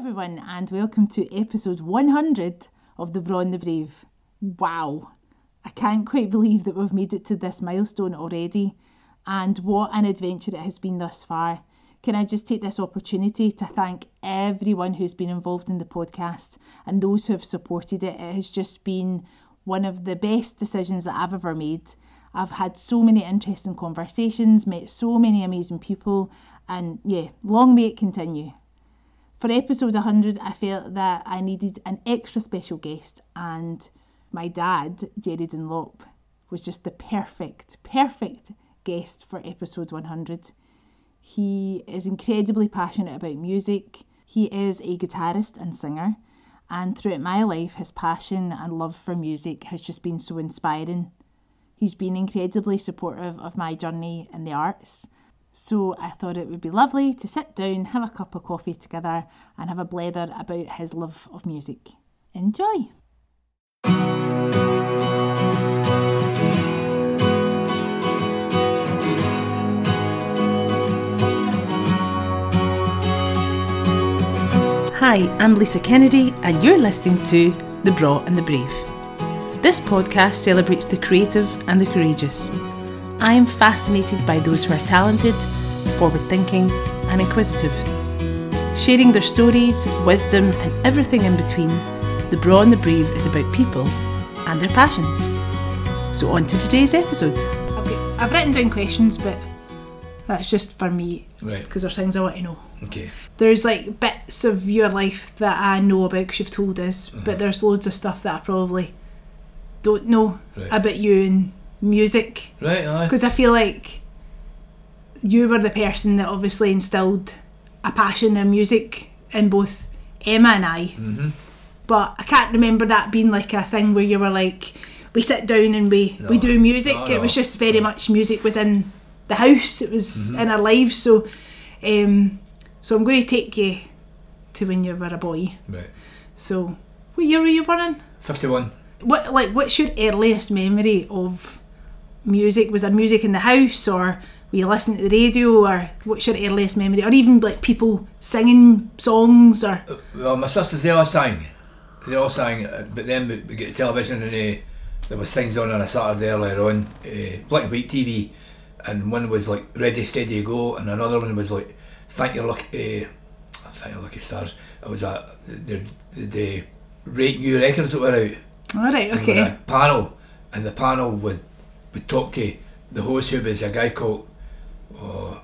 everyone, and welcome to episode 100 of The Braw and the Brave. Wow, I can't quite believe that we've made it to this milestone already, and what an adventure it has been thus far. Can I just take this opportunity to thank everyone who's been involved in the podcast and those who have supported it? It has just been one of the best decisions that I've ever made. I've had so many interesting conversations, met so many amazing people, and yeah, long may it continue. For episode 100, I felt that I needed an extra special guest, and my dad, Gerry Dunlop, was just the perfect, perfect guest for episode 100. He is incredibly passionate about music. He is a guitarist and singer, and throughout my life, his passion and love for music has just been so inspiring. He's been incredibly supportive of my journey in the arts so I thought it would be lovely to sit down, have a cup of coffee together, and have a blether about his love of music. Enjoy! Hi, I'm Lisa Kennedy, and you're listening to The Braw and the Brave. This podcast celebrates the creative and the courageous I am fascinated by those who are talented, forward thinking, and inquisitive. Sharing their stories, wisdom, and everything in between, The Braw and the Brave is about people and their passions. So, on to today's episode. Okay, I've written down questions, but that's just for me. Right. Because there's things I want to know. Okay. There's like bits of your life that I know about because you've told us, but mm-hmm. there's loads of stuff that I probably don't know Right. about you and music Right, aye. because I feel like you were the person that obviously instilled a passion in music in both Emma and I. Mm-hmm. But I can't remember that being like a thing where you were like, we sit down and we, we do music. No, It was just very much music was in the house. It was Mm-hmm. in our lives. So, um, so I'm going to take you to when you were a boy. Right. So, what year were you born in? 51. What like what's your earliest memory of music? Was there music in the house or were you listening to the radio or what's your earliest memory? Or even like people singing songs or Uh, Well, my sisters, they all sang. They all sang, uh, but then we, we get television and uh, there was things on on a Saturday earlier on, uh, black and white TV, and one was like Ready, Steady, Go, and another one was like Thank Your Lucky, uh, Thank Your Lucky Stars. It was a, the, the, the rate new records that were out. Alright, okay. had a panel, and the panel would would talk to the host, who was a guy called, oh,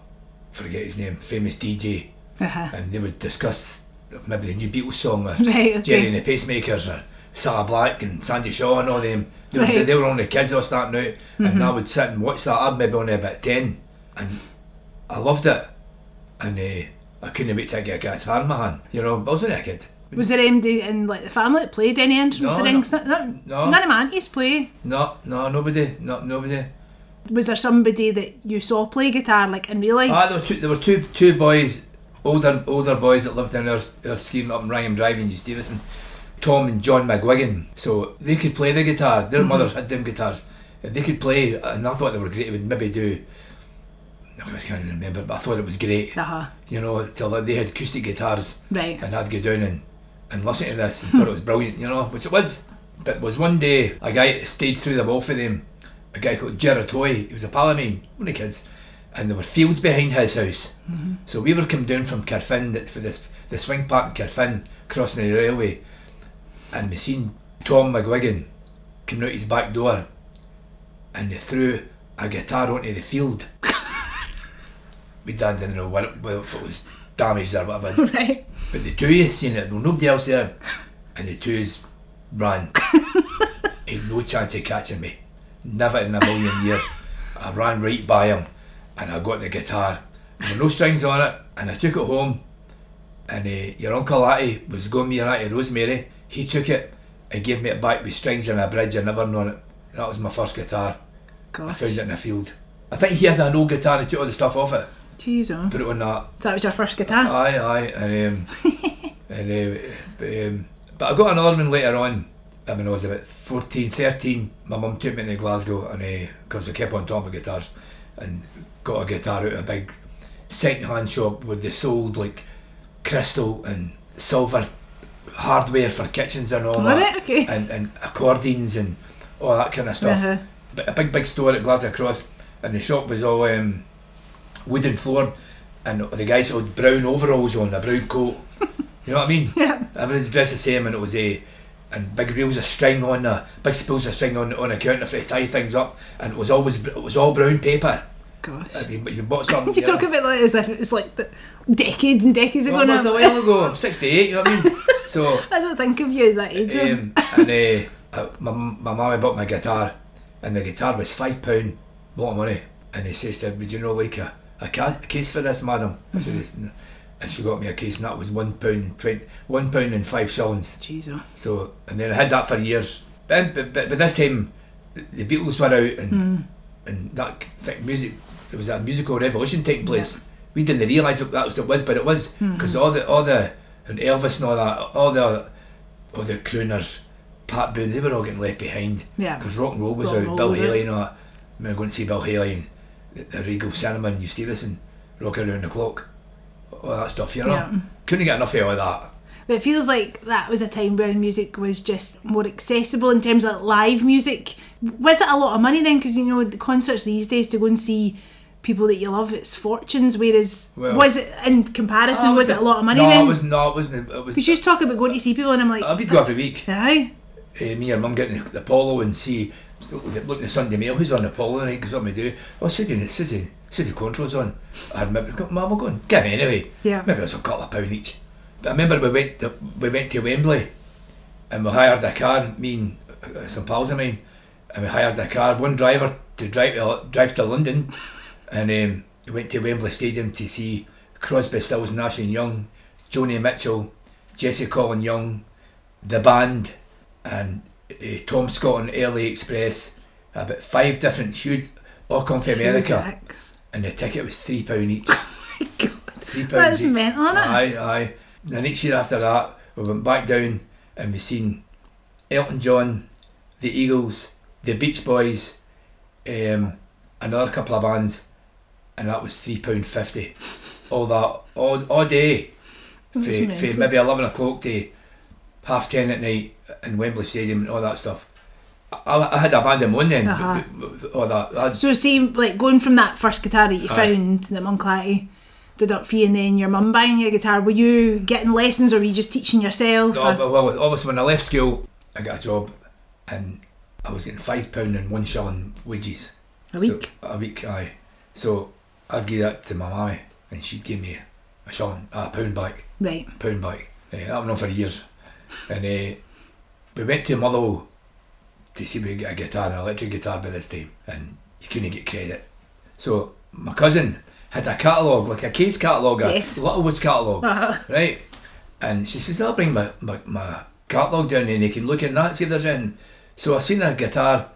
forget his name, famous DJ, Uh-huh. and they would discuss maybe the new Beatles song or Right, Gerry and the Pacemakers or Sarah Black and Sandie Shaw and all them. They, were, Right. Mm-hmm. they were only kids all starting out, and I would sit and watch that. I'm maybe only about ten, and I loved it, and uh, I couldn't wait to get a guitar in my hand. You know, I was only a kid. Was there anybody in like the family that played any instruments No, or anything? No, No. None of my aunties play. No, no, nobody, no, nobody. Was there somebody that you saw play guitar like in real life? Ah, there were two. There were two two boys, older older boys that lived in our, our scheme up in Rangham Drive in East Davison, Tom and John McGuigan. So they could play the guitar. Their mothers had them guitars. And they could play, and I thought they were great. They would maybe do. I can't remember, but I thought it was great. uh-huh. You know, till they had acoustic guitars, Right. and I'd go down and, and listen to this and thought it was brilliant. You know, which it was. But it was one day a guy stayed through the wall for them, a guy called Gerard Toy. He was a pal of mine, one of the kids, and there were fields behind his house. Mm-hmm. So we were coming down from Carfin for this the swing park in Carfin, crossing the railway, and we seen Tom McGuigan coming out his back door, and they threw a guitar onto the field. we didn't know what if it was damaged or whatever. Right. But the two of us seen it, there nobody else there, and the two of ran. Had no chance of catching me. Never in a million years. I ran right by him, and I got the guitar. There were no strings on it, and I took it home. And uh, your uncle Atty was going with your Auntie Rosemary. He took it and gave me it back with strings and a bridge. I never known it. That was my first guitar. I found it in a field. I think he had an old guitar and he took all the stuff off it, Jeez, oh. put it on that. So that was your first guitar? Aye, aye, and, um, and uh, but, um, but I got another one later on. I mean, I was about 14, 13. My mum took me to Glasgow, and because I kept on talking about guitars, and got a guitar out of a big second-hand shop where they sold like crystal and silver hardware for kitchens and all All that, right, okay. and, and accordions and all that kind of stuff. Uh-huh. But a big, big store at Glasgow Cross, and the shop was all um, wooden floor, and the guys had brown overalls on, a brown coat. you know what I mean? Yeah. Everybody dressed the same, and it was a and big reels of string on the big spools of string on on the counter for to tie things up, and it was always it was all brown paper. Gosh. I mean, but you bought something. You talk about like as if it was like the decades and decades ago Well, now. was a while ago. I'm 68. You know what I mean? So I don't think of you as that age. um, and uh, uh, my my mummy bought my guitar, and the guitar was five pound, a lot of money. And he says to her, "Would you know like a, a, ca- a case for this, madam?" Said, And she got me a case, and that was one pound and twenty, one pound and five shillings. Oh. So, and then I had that for years. But, but, but, but this time, the Beatles were out, and and that th- music, there was a musical revolution taking place. We didn't realise that that was what it was, but it was because all the all the and Elvis and all that, all the all the crooners, Pat Boone, they were all getting left behind. Yeah. Because rock and roll was Rock out. Bill Haley and all that. I remember going to see Bill Haley and Regal Cinema and New Stevenston rocking around the clock. All that stuff, you know. Yeah. Couldn't get enough of all that. But it feels like that was a time where music was just more accessible in terms of live music. Was it a lot of money then? Because you know the concerts these days to go and see people that you love, it's fortunes. Whereas Well- was it in comparison? Oh, was it a lot of money no, then? it was no, it wasn't. It was. Because you just talk about going to see people, and I'm like, I would be go every week. aye, uh, me and mum getting the Apollo and see look at Sunday Mail who's on the Apollo tonight? Because what we do oh Susie Susie Suzi Quatro's on. Maybe go mum we're going. Get me anyway. Yeah. maybe it was a couple of pound each. But I remember we went to, we went to Wembley and we hired a car me and uh, some pals of mine and we hired a car one driver to drive to, drive to London and um, we went to Wembley Stadium to see Crosby Stills Nash and Young Joni Mitchell Jesse Colin Young the band and uh, Tom Scott on LA Express, about five different huge, all come from America, and the ticket was three pound each. God. Three pounds That's each. mental, isn't it? Aye, aye. The next year after that, we went back down and we seen Elton John, the Eagles, the Beach Boys, um, another couple of bands, and that was three pound fifty. All that, all, all day, from mental. maybe eleven o'clock to half ten at night in Wembley Stadium and all that stuff. I, I had a band of one then, Uh-huh. but- but- all that. I'd- So see, like going from that first guitar that you Aye. found that Mum Clatty did up for you, and then your mum buying you a guitar. Were you getting lessons, or were you just teaching yourself? No, well, obviously when I left school, I got a job, and I was getting five pound and one shilling wages A So- week? a week, aye. So I'd give that to my mammy, and she'd give me a shilling, a pound back, Right. pound back. Uh, that went on for years, and uh, we went to Motherwell to see if we could get a guitar, an electric guitar by this time, and you couldn't get credit. So my cousin had a catalogue, like a case catalogue, a Yes. Littlewoods catalogue Uh-huh. right? And she says, I'll bring my, my, my catalogue down and they can look at that, see if there's anything. So I seen a guitar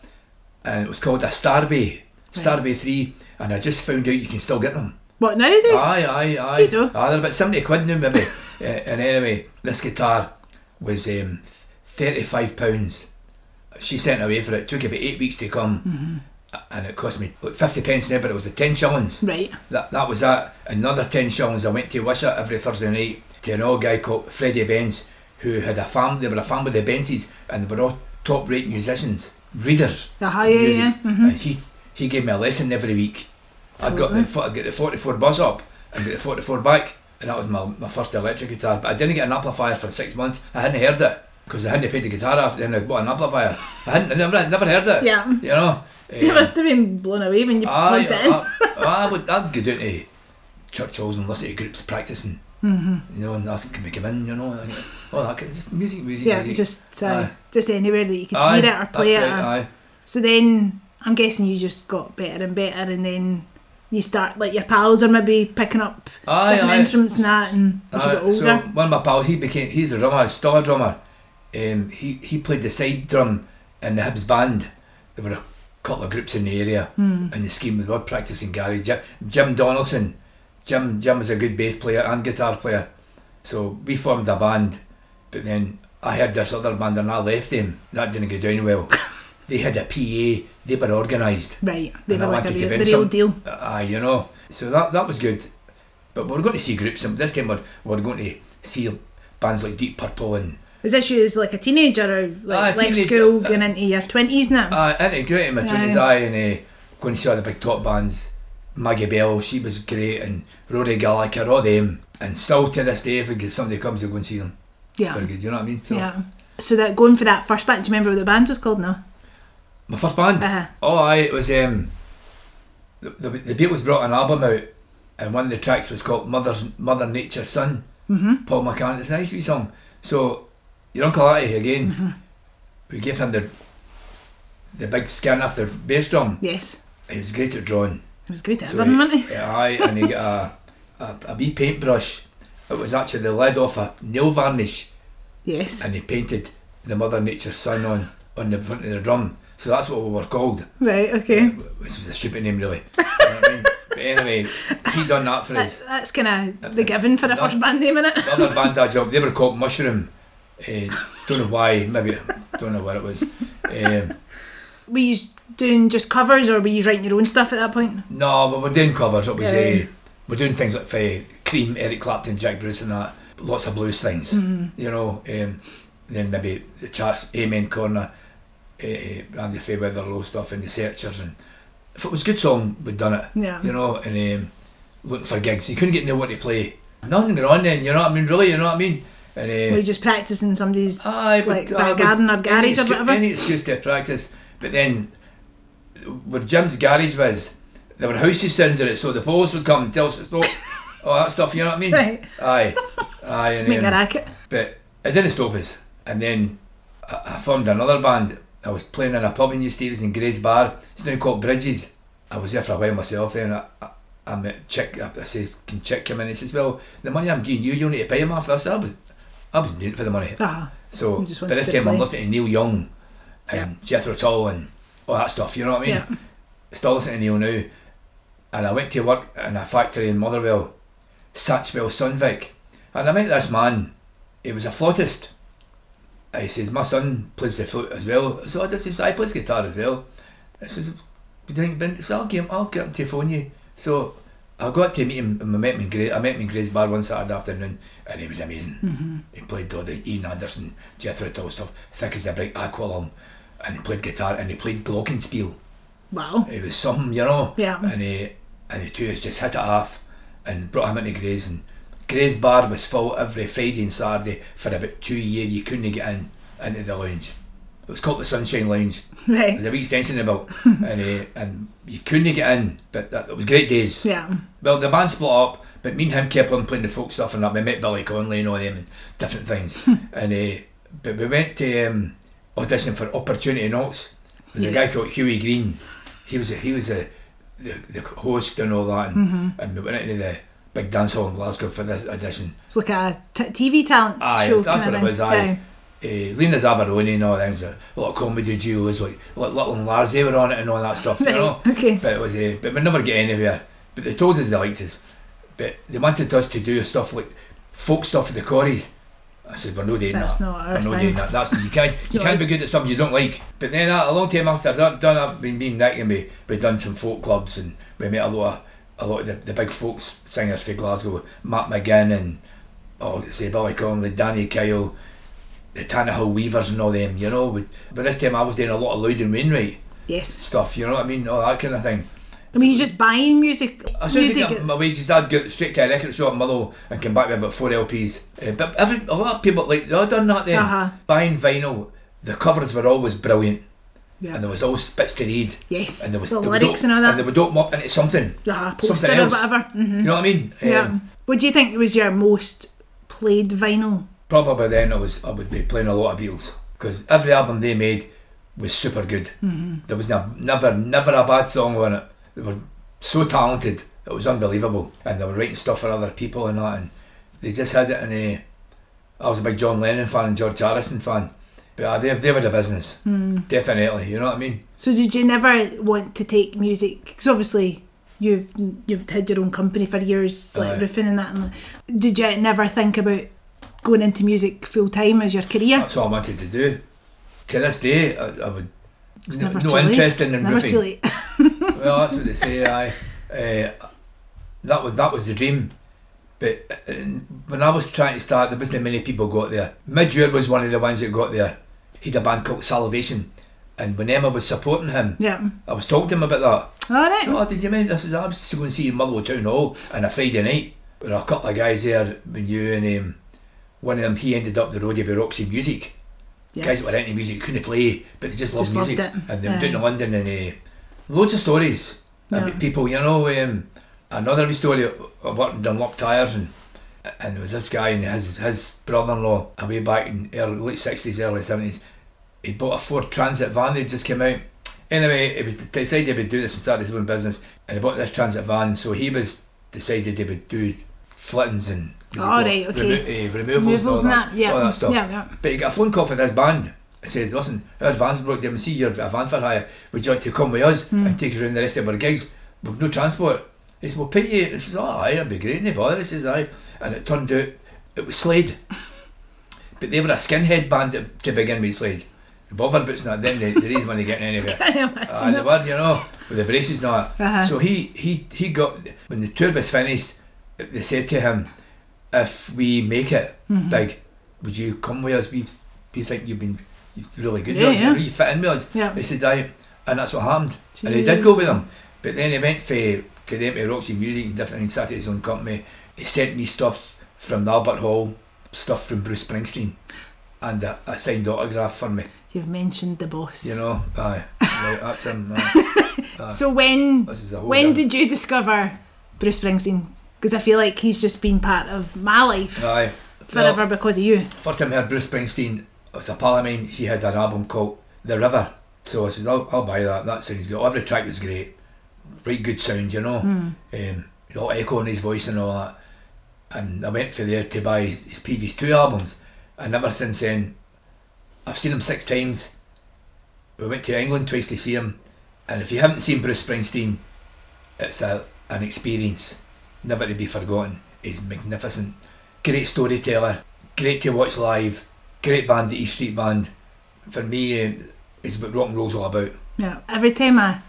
and it was called a Starby, Starby 3, and I just found out you can still get them. What nowadays? Aye, aye, aye. Jeez, oh. Aye, they're about 70 quid now, maybe. uh, and anyway, this guitar was um, £35. She sent away for it, took about eight weeks to come, and it cost me like 50 pence now, but it was the 10 shillings. Right. That that was that. Another ten shillings. I went to Wishaw every Thursday night to an old guy called Freddie Benz, who had a farm. They were a family, of the Benzes, and they were all top rate musicians, readers. Uh-huh, of yeah, yeah, mhm. And he he gave me a lesson every week. I'd got the I'd get the forty four bus up and get the forty four back, and that was my, my first electric guitar. But I didn't get an amplifier for six months. I hadn't heard it because I hadn't paid the guitar off. Then I bought an amplifier. I hadn't I never I never heard it. Yeah. You know. You Um, must have been blown away when you Aye, plugged it in. I, I would, I'd go down to church halls and listen to groups practicing. Mm-hmm. You know, and ask can we come in, you know, and all that kind just music, music, yeah, music. just uh, Aye. just anywhere that you could Aye, hear it or play it. that's or- aye. So then I'm guessing you just got better and better, and then you start like your pals are maybe picking up Aye, different aye. instruments and that, and as you get older. So one of my pals, he became, he's a drummer, still a drummer. Um, he he played the side drum in the Hibs band. There were a couple of groups in the area, Hmm. and the scheme we were practicing Gary Jim, Jim Donaldson. Jim Jim was a good bass player and guitar player, so we formed a band. But then I had this other band and I left them. That didn't go down well. They had a PA. They were organised. right, they were like a real, the real some- deal. Aye, you know. So that that was good. But we're going to see groups, and this time we're, we're going to see bands like Deep Purple and Was this you as like a teenager or like Ah, left teenage- school, uh, going into your twenties now? uh, integrating my Yeah. twenties eye and uh, going to see all the big top bands. Maggie Bell, she was great, and Rory Gallagher, all them. And still to this day, if somebody comes, I go and see them. yeah, good, you know what I mean? So yeah. So that going for that first band, do you remember what the band was called? No. My first band. Uh-huh. Oh, aye, it was um, the, the, the Beatles brought an album out, and one of the tracks was called Mother's Mother Nature's Son. Mm-hmm. Paul McCartney. It's a nice wee song. So your uncle Atty again, Mm-hmm. we gave him the the big scan off the bass drum. Yes, He was great at drawing. it was great at So wasn't it? yeah, aye, and he got a, a, a wee paintbrush. It was actually the lid off a nail varnish, Yes. and he painted the Mother Nature's Son on on the front of the drum. So that's what we were called. Right. Okay. Which was a stupid name, really. You know what I mean? But anyway, he done that for That's us. that's kind of the given for a first band name, innit? The other band that job, they were called Mushroom. Uh, don't know why, maybe, don't know what it was. Um, Were you doing just covers or were you writing your own stuff at that point? no, but we're doing covers. It was, Yeah. uh, we're doing things like for Cream, Eric Clapton, Jack Bruce, and that. Lots of blues things, you know. Um, then maybe the charts, Amen Corner, uh, Andy Fairweather Low stuff, and the Searchers. And if it was a good song, we'd done it. Yeah. you know, and um, looking for gigs. You couldn't get nowhere to play. Nothing going on then, you know what I mean? Really, you know what I mean? And Were uh, you just practicing somebody's? aye, like, but, back uh, garden or garage or whatever? Any excuse to practice, but then where Jim's garage was, there were houses under it, so the police would come and tell us to stop. all that stuff, you know what I mean? Right. Aye, aye, and Make a um, racket. but it didn't stop us. And then I, I formed another band. I was playing in a pub in New Stevenston in Gray's Bar. It's now called Bridges. I was there for a while myself then. I, I, I met Chick, I, I says, can Chick come in? He says, well, the money I'm giving you, you need to pay him off this. I was, I was doing it for the money. Ah, So by this time I'm listening to Neil Young and Jethro Tull and all that stuff, you know what I mean? yeah. Still listening to Neil now. And I went to work in a factory in Motherwell, Satchwell Sunvic. And I met this man, he was a flautist. He says, My son plays the flute as well. So I just says, I plays guitar as well. I says, You think Ben so I'll get him I'll get him to phone you. So I got to meet him and I met him in Gray I met him in Gray's bar one Saturday afternoon and he was amazing. Mm-hmm. He played all the Ian Anderson, Jethro Tull stuff, thick as a brick aqualung. And he played guitar and he played glockenspiel. Wow. It was something, you know. Yeah. And he and the two of us just hit it off and brought him into Gray's and Gray's bar was full every Friday and Saturday for about two years. You couldn't get in into the lounge. It was called the Sunshine Lounge. Right. It was a wee extension about and uh, and you couldn't get in, but that, it was great days. Yeah. Well, the band split up, but me and him kept on playing the folk stuff and that. We met Billy Connolly and all them and different things. and uh, but we went to um, audition for Opportunity Knocks. There's a guy called Hughie Green. He was a, he was a the, the host and all that, and, and we went into the big dance hall in Glasgow for this edition. It's like a t- TV talent Aye, show. that's what it was. Aye. Uh, Lena Zavaroni and all them, was a lot of comedy duos like, like Little and Large, they were on it and all that stuff, you know. okay. But it was, uh, but we never get anywhere. But they told us they liked us, but they wanted us to do stuff like folk stuff at the quarries. I said, we're not doing That's that. not our we're not thing. doing that. That's you can't you can't be good at something you don't like. But then uh, a long time after done, done I've been being Nick and we we done some folk clubs and we met a lot of a lot of the, the big folk singers for Glasgow, Matt McGinn and oh say Billy Connolly, Danny Kyle, the Tannahill Weavers and all them, you know. With but this time I was doing a lot of Loudon Wainwright Yes. stuff, you know what I mean, all that kind of thing. I mean, you're just buying music. As soon as I got my wages, I'd go straight to a record shop in Motherwell and come back with about four LPs. Uh, but every, a lot of people like they all done that then. Uh-huh. Buying vinyl, the covers were always brilliant, yeah. and there was always bits to read, yes. and there was the lyrics and all that. and they would open up into something, uh, poster something or else. whatever. hmm You know what I mean? Yeah. Um, what do you think was your most played vinyl? probably then I was I would be playing a lot of Beatles because every album they made was super good. Mm-hmm. There was no, never never a bad song on it. They were so talented. It was unbelievable, and they were writing stuff for other people and that, and they just had it. And I was a big John Lennon fan and George Harrison fan, but uh, they they were the business, definitely. You know what I mean? So did you never want to take music? Because obviously you've you've had your own company for years, like Aye. roofing and that. And did you never think about going into music full time as your career? That's all I wanted to do. To this day, I, I would. It's no never no too late. interest in never roofing. too late. well, that's what they say. I, uh, that was that was the dream. But uh, when I was trying to start, there wasn't many people got there. Midge Ure was one of the ones that got there. He had a band called Salvation. And when Emma was supporting him, Yeah. I was talking to him about that. All right. So, oh, did you mean this is I was going to see you in Motherwell Town Hall on a Friday night. There were a couple of guys there when you and um, one of them he ended up the roadie with Roxy Music. yes. Guys that were into music couldn't play, but they just loved Just loved music. it. And they were doing Aye. in London and uh, loads of stories Yeah. about people, you know. Um, another story I worked in Dunlop Tyres and and there was this guy and his his brother in law away back in early, late sixties, early seventies. He bought a Ford Transit van that just came out. Anyway, it was decided he would do this and start his own business, and he bought this transit van. So he was decided he would do flittings and All right, okay. remo- eh, removals, Removals and all that. Yeah. all that stuff. Yeah. Yeah. But he got a phone call from this band. I said, listen, our van's broke down. We see you're a van for hire. Would you like to come with us and take us around the rest of our gigs? We've no transport. He said, we'll pay you. He says, oh, aye, that'd be great. No bother. He says, aye. And it turned out it was Slade. but they were a skinhead band to, to begin with, Slade. The bother boots and that, then they, they raised money getting anywhere. Can imagine they were, you know, with the braces all. Uh-huh. So he, he, he got, when the tour was finished, they said to him, if we make it Mm-hmm. big, would you come with us? We, we think you've been really good Yeah, with us, yeah. you, fit in with us. Yeah. He said, aye. And that's what happened. And he did go with them. But then he went for, to them to Roxy Music and different and started his own company. He sent me stuff from the Albert Hall, stuff from Bruce Springsteen, and a, a signed autograph for me. You've mentioned the boss. You know, aye. right, that's him. aye. So when This is a whole when did you discover Bruce Springsteen? Because I feel like he's just been part of my life Aye. forever because of you. First time I heard Bruce Springsteen, was a pal of mine, he had an album called The River. So I said, I'll, I'll buy that, that sounds good. Every track was great. Right good sound, you know. Um, all echo in his voice and all that. And I went for there to buy his, his previous two albums. And ever since then, I've seen him six times. We went to England twice to see him. And if you haven't seen Bruce Springsteen, it's a, an experience never to be forgotten. He's magnificent. Great storyteller. Great to watch live. Great band, the East Street Band. For me, uh, it's what rock and roll's all about. Yeah. Every time I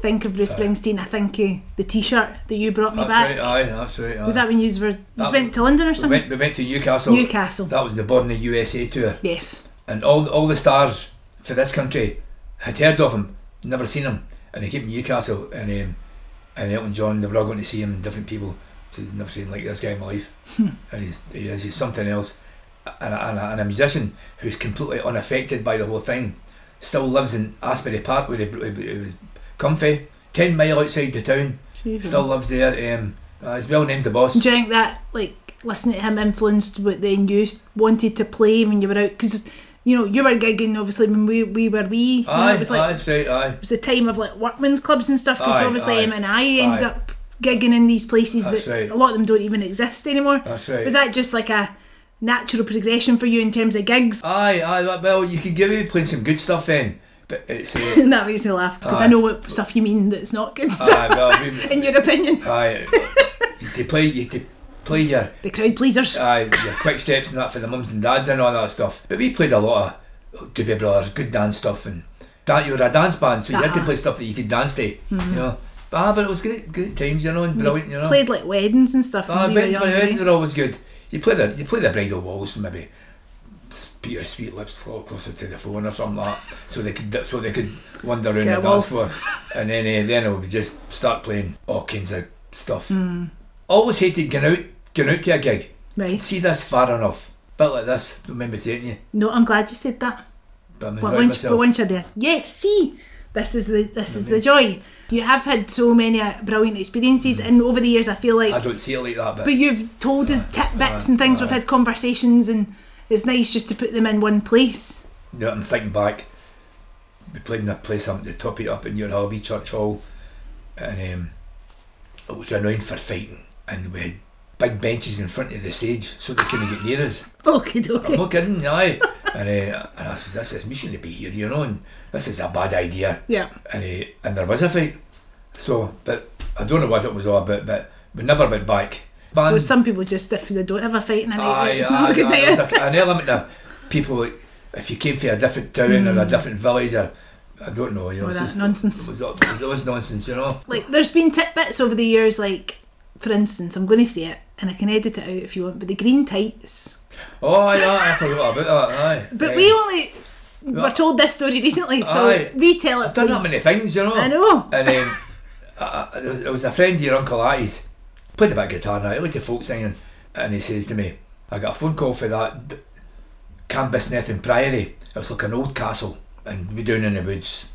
think of Bruce. Springsteen, I think of the T-shirt that you brought me That's back. right, aye, that's right. Aye. Was that when you were you went to London or we, something? went, we went to Newcastle. Newcastle. That was the Born in the USA tour. yes. And all all the stars for this country had heard of him, never seen him. And he came to Newcastle and um, and Elton John, they were all going to see him, different people. So they've never seen like this guy in my life. and he's, he is he's something else. And a, and, a, and a musician who's completely unaffected by the whole thing. Still lives in Asbury Park where he, he was comfy. 10 mile outside the town. Jesus. Still lives there. Um, uh, he's well named the boss. Do you think that like listening to him influenced what then you wanted to play when you were out? Because you know you were gigging obviously when we we were wee. know, Aye, it was like aye, aye. it was the time of like workmen's clubs and stuff. Because obviously aye, Em and I ended aye. up gigging in these places That's that right. a lot of them don't even exist anymore. That's right. Was that just like a natural progression for you in terms of gigs? Aye, aye. Well, you could give me playing some good stuff then, but it's And that makes me laugh because I know what stuff you mean that's not good stuff. aye. Well, we, in your opinion, aye. You to play, you to play your the crowd pleasers. aye your quick steps and that for the mums and dads and all that stuff. But we played a lot of Doobie Brothers, good dance stuff, and that you were a dance band, so you had to Uh-huh. play stuff that you could dance to. You know, but, ah, but it was great, great times, you know, and brilliant, you know. Played like weddings and stuff. Ah, when we were weddings, weddings eh? are always good. You play the you play the bridal waltz, maybe your sweet lips closer to the phone or something like that, so they could so they could wander around Get the dance floor, and then uh, then it would just start playing all kinds of stuff. Hmm. Always hated going out going out to a gig. Right. See this far enough, bit like this. Don't remember saying you, No, I'm glad you said that. but But once, but once you're there, yes, see, this is the this is the joy. You have had so many uh, brilliant experiences, and over the years, I feel like. I don't see it like that, but, but you've told us tidbits aye, and things. We've had conversations, and it's nice just to put them in one place. know, I'm thinking back. We played in a place up at the top it up in your Halby Church Hall, and um, it was renowned for fighting, and we had big benches in front of the stage so they couldn't get near us. Okay, okay. I'm not kidding, aye. And, uh, and I said, "This is we shouldn't be here, you know, and this is a bad idea." Yeah. And uh, and there was a fight. So, but I don't know what it was all about, but we never went back. Well, some people just if they don't have a fight in a night, Aye, it's not aye, a good aye, night. there's a- an element of people like, if you came from a different town or a different village or I don't know, you know, Oh, it's that's just- nonsense. It was, it was nonsense, you know. like there's been tidbits over the years like for instance i'm going to say it and I can edit it out if you want. But the green tights. Oh, yeah, I forgot about that. Aye. But Aye. we only were told this story recently, so Aye. retell it. I've done that many things, you know. I know. And um, I, I, there, was, was a friend of your Uncle Attie's, played a bit of guitar now, he liked the folk singing, and he says to me, I got a phone call for that d- Cambusnethan Priory. It was like an old castle, and we down in the woods.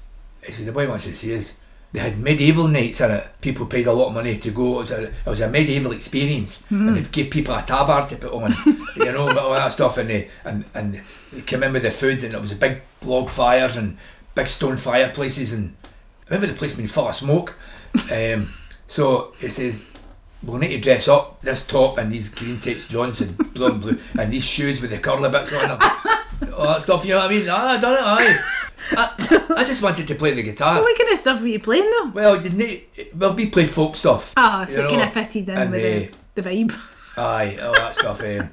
He said, the boy wants to see us. They had medieval nights in it. People paid a lot of money to go. It was a, it was a medieval experience, and they'd give people a tabard to put on, you know, all that stuff. And they and and they came in with the food, and it was a big log fires and big stone fireplaces, and I remember the place being full of smoke. Um, so he says, we'll need to dress up this top and these green tights Johnson, blue and blue, and these shoes with the curly bits on them. All that stuff, you know what I mean? Ah, I done it, aye. I, I just wanted to play the guitar. What kind of stuff were you playing though? Well, you need, well, we play folk stuff. Ah, you so it kind of fitted in and, with uh, the, the vibe. Aye, all that stuff. Um,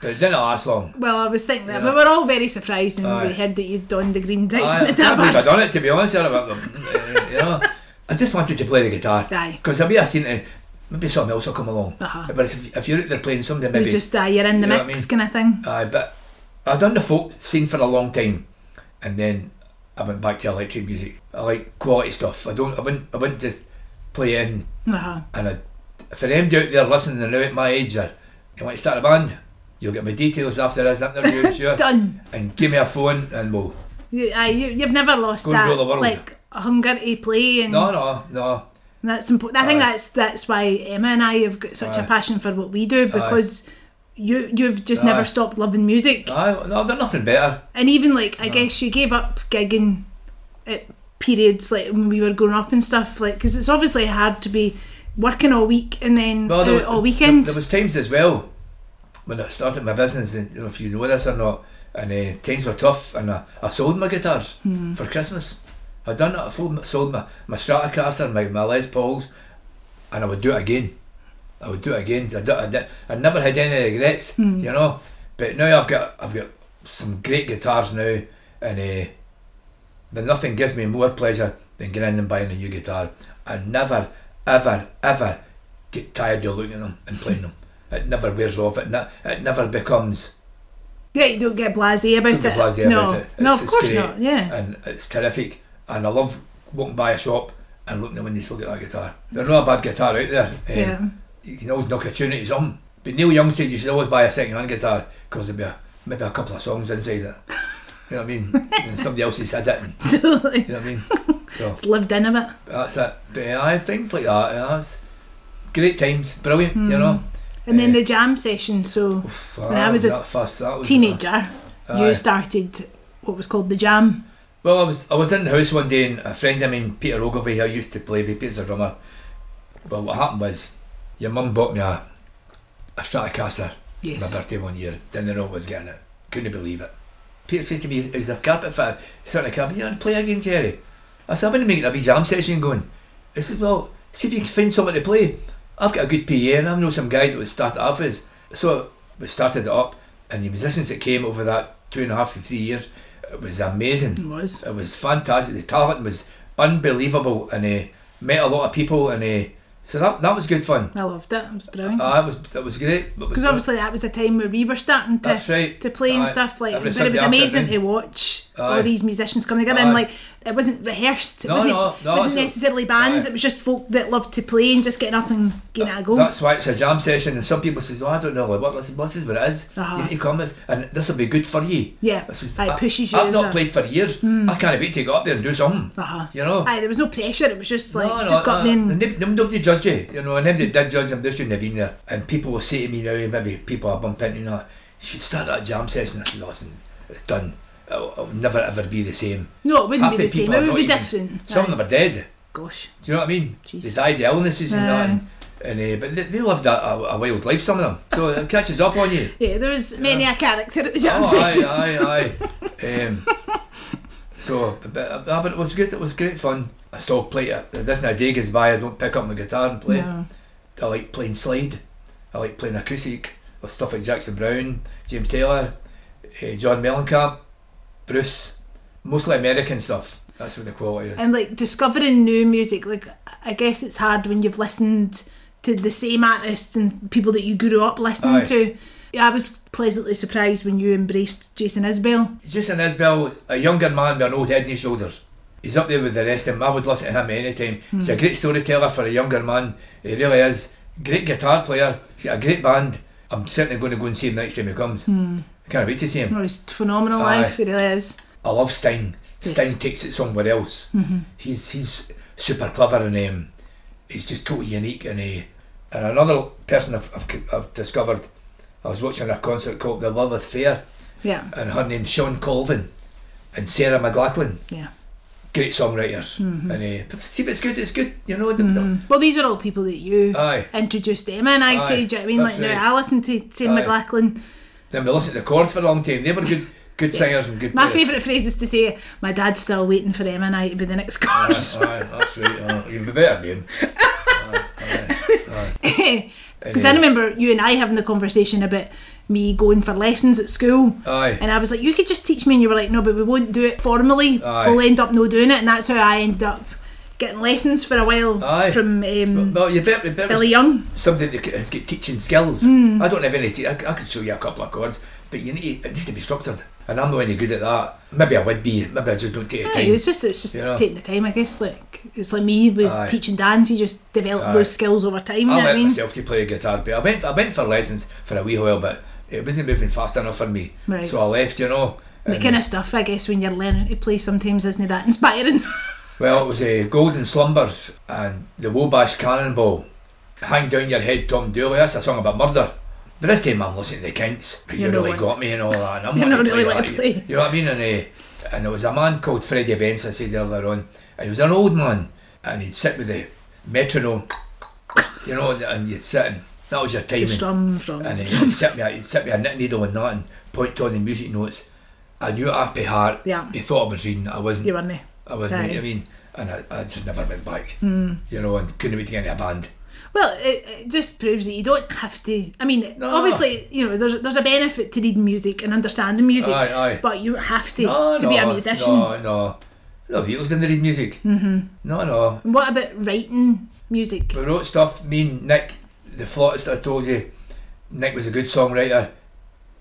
but it didn't last long. Well, I was thinking that Yeah. we were all very surprised when Aye. we heard that you'd donned the green tights Aye, I and the can't believe I tabard. done it, to be honest. about them. Uh, you know, I just wanted to play the guitar. Aye. Because I may have seen it, maybe something else will come along. Uh-huh. But if, if you're out there playing something, You maybe. just uh, you're in the You know what I mix mean? kind of thing. Aye, but I done the folk scene for a long time, and then I went back to electric music. I like quality stuff. I don't. I wouldn't. I wouldn't just play in. Uh-huh. And I, for them out there listening and now at my age, or you want to start a band, you'll get my details after this interview, sure. Done. And give me a phone, and we'll. You, aye, you, you've never lost that rule the world. like hunger to play and No, no, no. That's important. I think that's that's why Emma and I have got such a passion for what we do because you you've just never stopped loving music. There's nothing better. And even like I guess you gave up gigging at periods like when we were growing up and stuff like because it's obviously hard to be working all week and then Well, out all weekend. There, was times as well when I started my business, and don't know if you know this or not, and uh, times were tough, and I, I sold my guitars Hmm. for Christmas. I done it. I sold, sold my my Stratocaster, my my Les Pauls, and I would do it again. I would do it again. I, do, I, did, I never had any regrets, Hmm. you know. But now I've got I've got some great guitars now, and uh, but nothing gives me more pleasure than getting in and buying a new guitar. I never, ever, ever get tired of looking at them and playing them. It never wears off. It, ne- it never becomes yeah, you don't get blasé about don't it. blasé no, about it. no, of course great. not. Yeah, and it's terrific. And I love walking by a shop and looking at when they still get that guitar. There's not a bad guitar out there. Um, yeah. You can always knock a tune into some. But Neil Young said you should always buy a second hand guitar because there'll be a, maybe a couple of songs inside it. You know what I mean? and somebody else has had it. And, Totally. you know what I mean? So It's lived in a bit. that's it. But eh, yeah, I have things like that. Yeah, it's great times, brilliant. You hmm. know. And then Eh. the jam session. So when I ah, was a that fuss, that was uh, teenager, you started what was called the jam. Well, I was I was in the house one day and a friend of mine, Peter Ogilvie, who I used to play with, Peter's a drummer. Well, what happened was, your mum bought me a, a Stratocaster Yes. my birthday one year. Didn't know I was getting it. Couldn't believe it. Peter said to me, he was a carpet fan, He started a carpet, you want to play again, Gerry? I said, I've been making a wee jam session going. He said, well, see if you can find someone to play. I've got a good PA and I know some guys that would start it off with. So we started it up and the musicians that came over that two and a half to three years, it was amazing. It was. It was fantastic. The talent was unbelievable, and uh, met a lot of people, and uh, so that that was good fun. I loved it. It was brilliant. Ah, it was that was great. Because obviously that was a time where we were starting to right. to play and stuff like. But it was amazing afternoon. to watch all these musicians come together and like it wasn't rehearsed. It No, wasn't, no, no, it wasn't necessarily bands. It was just folk that loved to play and just getting up and getting it a go. That's why it's a jam session, and some people say, "Oh, I don't know what this, this is what it is. Uh-huh. You need to come and this will be good for you." yeah, This is, Aye, it I- pushes you. I've not a- played for years. I can't wait to go up there and do something. Uh-huh. You know. Aye, there was no pressure. It was just like no, no, just got in. nobody judged you, you know, and if they did judge them, they shouldn't have been there. And people will say to me now, maybe people I bump into, you know, you should start that jam session. I said, listen, it's done. It'll, it'll never ever be the same. No, it wouldn't Half be the the same. It would be even- different. Some Aye. of them are dead. Gosh. Do you know what I mean? Jeez. They died of illnesses and that. And, and uh, but they, they lived a, a, a wild life, some of them. So it catches up on you. Yeah, there was many a character at the jam oh, session. aye, aye, aye. Um, so, but, uh, but it was good. It was great fun. I still play it. This now day goes by. I don't pick up my guitar and play. No. I like playing slide. I like playing acoustic with stuff like Jackson Browne, James Taylor, uh, John Mellencamp, Bruce. Mostly American stuff. That's where the quality is. And like discovering new music, like I guess it's hard when you've listened to the same artists and people that you grew up listening Aye. to. I was pleasantly surprised when you embraced Jason Isbell. Jason Isbell, a younger man with an old head on his shoulders. He's up there with the rest of them. I would listen to him anytime. He's a hmm. great storyteller for a younger man. He really is. Great guitar player. He's got a great band. I'm certainly going to go and see him next time he comes. Hmm. I can't wait to see him. Oh, he's phenomenal Aye. live, he really is. I love Stein. Yes. Stein takes it somewhere else. He's he's super clever and um, he's just totally unique. And uh, and another person I've, I've, I've discovered, I was watching a concert called The Lilith Fair, Yeah, and her name's Shawn Colvin and Sarah McLachlan. yeah. Great songwriters. And uh, see if it's good, it's good. You know. the- the- Mm. Well, these are all people that you Aye. introduced Emma and I Aye, to. Do you know what I mean? Like that's now. I listened to Sam Aye. McLachlan. Then we listened to the Corrs for a long time. They were good, good Yes. singers and good. My favourite phrase is to say, "My dad's still waiting for Emma and I to be the next Aye, chorus." aye, that's right. You'd be better name. Because I remember you and I having the conversation about me going for lessons at school. Aye. And I was like, you could just teach me. And you were like, no, but we won't do it formally. Aye. We'll end up no doing it. And that's how I ended up getting lessons for a while Aye. from um, Well, you better Billy Young. something that has got teaching skills. Hmm. I don't have any. Te- I, I could show you a couple of chords, but you need it needs to be structured, and I'm not any good at that. Maybe I would be. Maybe I just don't take the Aye, time. it's just it's just You know. taking the time, I guess. Like it's like me with Aye. teaching dance. You just develop those skills over time. You know I what I mean? myself to play a guitar, but I went I went for lessons for a wee while, but it wasn't moving fast enough for me, Right. so I left. You know. The kind of stuff, I guess, when you're learning to play, sometimes isn't that inspiring? Well, it was uh, Golden Slumbers and the Wabash Cannonball. Hang down your head, Tom Dooley. That's a song about murder. But this time I'm listening to the Kinks. You really got me and all that. And I'm You're not really play want that. to play. You know what I mean? And, uh, and there was a man called Freddie Benz, I said earlier on. And he was an old man. And he'd sit with the metronome, you know, and, and you'd sit and that was your timing. strum, strum. And uh, he'd sit me, a- he'd sit me a knit needle and that and point to on the music notes. I knew it off by heart. Yeah. He thought I was reading. I wasn't. you weren't. I wasn't. Aye. I mean, and I, I just never went back. Hmm. You know, and couldn't wait to get into a band. Well, it, it just proves that you don't have to. I mean, No. obviously, you know, there's there's a benefit to reading music and understanding music, Aye, aye. but you don't have to No, to no, be a musician. No, no. No, Beatles didn't read music. Mm-hmm. No, no. And what about writing music? We wrote stuff. Me and Nick, the flautist I told you, Nick was a good songwriter,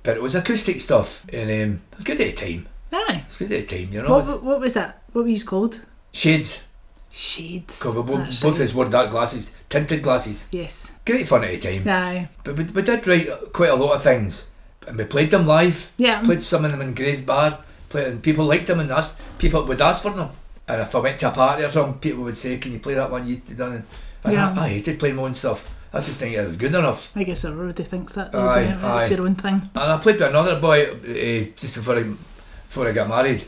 but it was acoustic stuff, and um, it was good at the time. Aye. It was good at the time, you know. What, what was that? What were you called? Shades, Shades. we both, both of us wore dark glasses, tinted glasses. Yes. Great fun at the time. Aye. But we, we did write quite a lot of things, and we played them live. Yeah. Played some of them in Gray's Bar, played, and people liked them, and asked, people would ask for them. And if I went to a party or something, people would say, "Can you play that one you done?" And Yeah. I, I hated playing my own stuff. I just think it was good enough. I guess everybody thinks that. Aye, it? It's your own thing. And I played with another boy uh, just before I before I got married.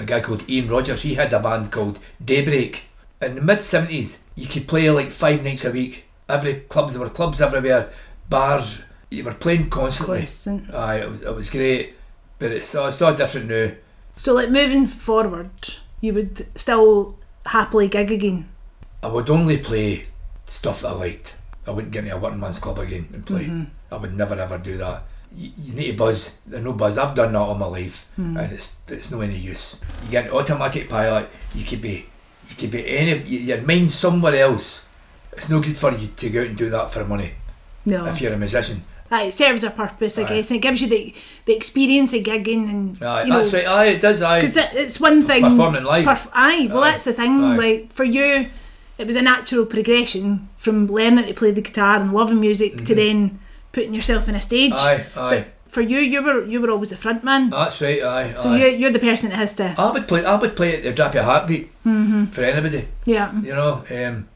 A guy called Ian Rogers. He had a band called Daybreak. In the mid seventies, you could play like five nights a week. Every clubs there were clubs everywhere, bars. You were playing constantly. Constant. Aye, it was it was great, but it's so, it's so different now. So, like moving forward, you would still happily gig again. I would only play stuff that I liked. I wouldn't get into a working man's club again and play. Mm-hmm. I would never ever do that. You, you need to buzz. There's no buzz. I've done that all my life, Hmm. and it's it's no any use. You get an automatic pilot. You could be you could be any. Your mind's somewhere else. It's no good for you to go out and do that for money No. if you're a musician. Aye, it serves a purpose, I Aye. guess, and it gives you the the experience of gigging and Aye, you know, that's right. Aye, it does. Aye, Because it's one thing. Performing live. Perf- aye, well, Aye. that's the thing. Aye. Like for you, it was a natural progression from learning to play the guitar and loving music to then putting yourself in a stage. Aye, aye. But for you, you were you were always the front man. that's right. Aye, so aye. you're, you're the person that has to. I would play. I would play at the drop of heartbeat Mm-hmm. for anybody. Yeah. You know, um,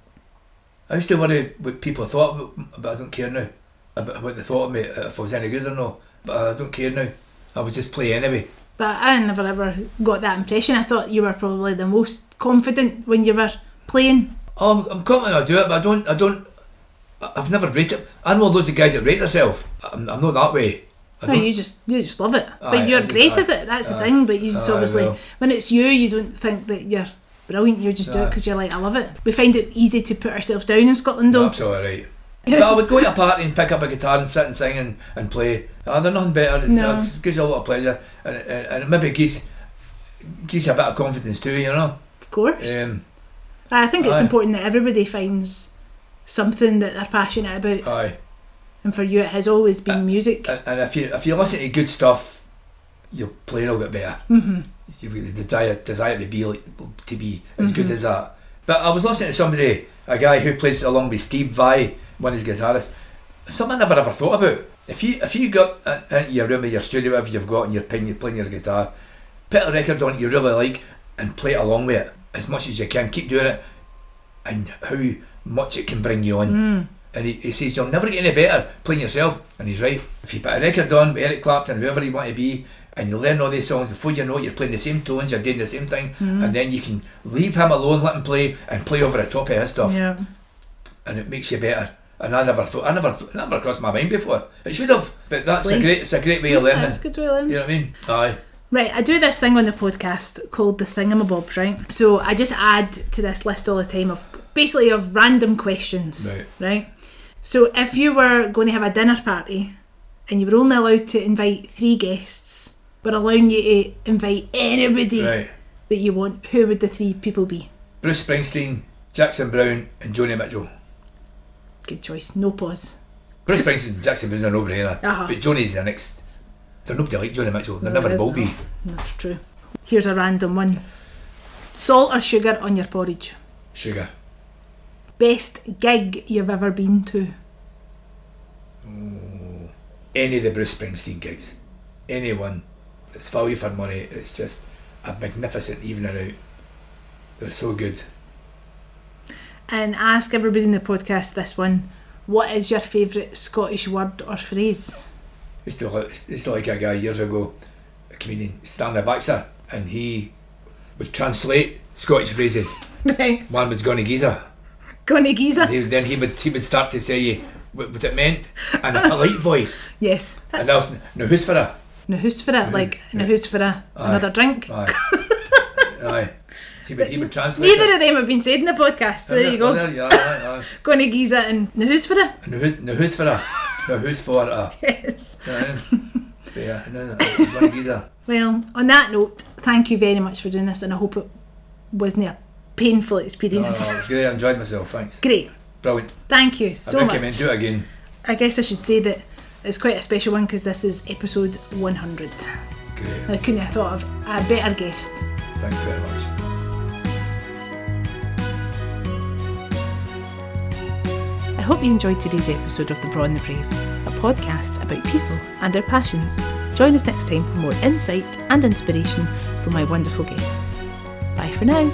I used to worry what people thought, but I don't care now about what they thought of me if I was any good or not. But I don't care now. I would just play anyway. But I never ever got that impression. I thought you were probably the most confident when you were playing. Oh, I'm, I'm confident I do it, but I don't. I don't. I've never rated. I know loads of guys that rate themselves. I'm, I'm not that way. I No, you just you just love it. Aye, but you're I just- great aye, at it. That's the thing. But you just aye, obviously well. when it's you, you don't think that you're brilliant. You just do it because you're like, I love it. We find it easy to put ourselves down in Scotland, though. That's all right. But I would go to a party and pick up a guitar and sit and sing and, and play. Ah, they're nothing better. It's, No. it gives you a lot of pleasure and, and, and maybe gives gives you a bit of confidence too. You know. Of course. Um, I think it's aye. important that everybody finds something that they're passionate about. Aye. And for you, it has always been music. And, if you if you listen to good stuff, your playing will get better. Mm-hmm. You've got the desire desire to be like, to be as good as that. But I was listening to somebody, a guy who plays along with Steve Vai, one of his guitarists. Something I never ever thought about. If you if you got in- into your room or your studio, whatever you've got, and you're playing, you're playing your guitar, put a record on that you really like and play it along with it as much as you can. Keep doing it, and how much it can bring you on. Hmm. And he, he says you'll never get any better playing yourself, and he's right. If you put a record on with Eric Clapton, whoever you want to be, and you learn all these songs before you know it, you're playing the same tones, you're doing the same thing, hmm. and then you can leave him alone, let him play, and play over the top of his stuff, yeah. and it makes you better. And I never thought, I never, never crossed my mind before. It should have, but that's a great, it's a great way of learning. That's a good way of learning. You know what I mean? Aye. Right, I do this thing on the podcast called the Thingamabobs, right? So I just add to this list all the time of basically of random questions, Right. right? So if you were going to have a dinner party and you were only allowed to invite three guests, but allowing you to invite anybody Right. that you want, who would the three people be? Bruce Springsteen, Jackson Browne, and Joni Mitchell. Good choice, no pause. Bruce Springsteen and Jackson Browne's a no-brainer, Uh-huh. but Joni's the next. They're nobody like Joni Mitchell. They No, never will be. That's true. Here's a random one. Salt or sugar on your porridge? Sugar. Best gig you've ever been to? Oh, any of the Bruce Springsteen gigs, anyone. It's value for money. It's just a magnificent evening out. They're so good. and ask everybody in the podcast this one what is your favourite Scottish word or phrase? It's to like, used to like a guy years ago, a comedian, Stanley Baxter, and he would translate Scottish phrases. Right. One was "Gonna Giza," Go on, and Giza. he, then he would he would start to say what, what it meant in a polite voice, Yes. and that was "No who's for her." Now who's for it? Like, now who's for a, another drink? Aye, aye. He would he would translate. Neither it. of them have been said in the podcast, so there you go. there you are, aye, aye. Go on, Giza and now who's for it? No, who's, no, who's for her? No, who's for her? Yes. Yeah, yeah, no, no. Well, on that note, thank you very much for doing this, and I hope it wasn't a painful No, no, experience. it's great. I enjoyed myself. Thanks. Great. Brilliant. Thank you I so recommend much. do it again. I guess I should say that it's quite a special one because this is episode 100. Great. I couldn't have thought of a better guest. Thanks very much. I hope you enjoyed today's episode of The Braw and the Brave, a podcast about people and their passions. Join us next time for more insight and inspiration from my wonderful guests. Bye for now.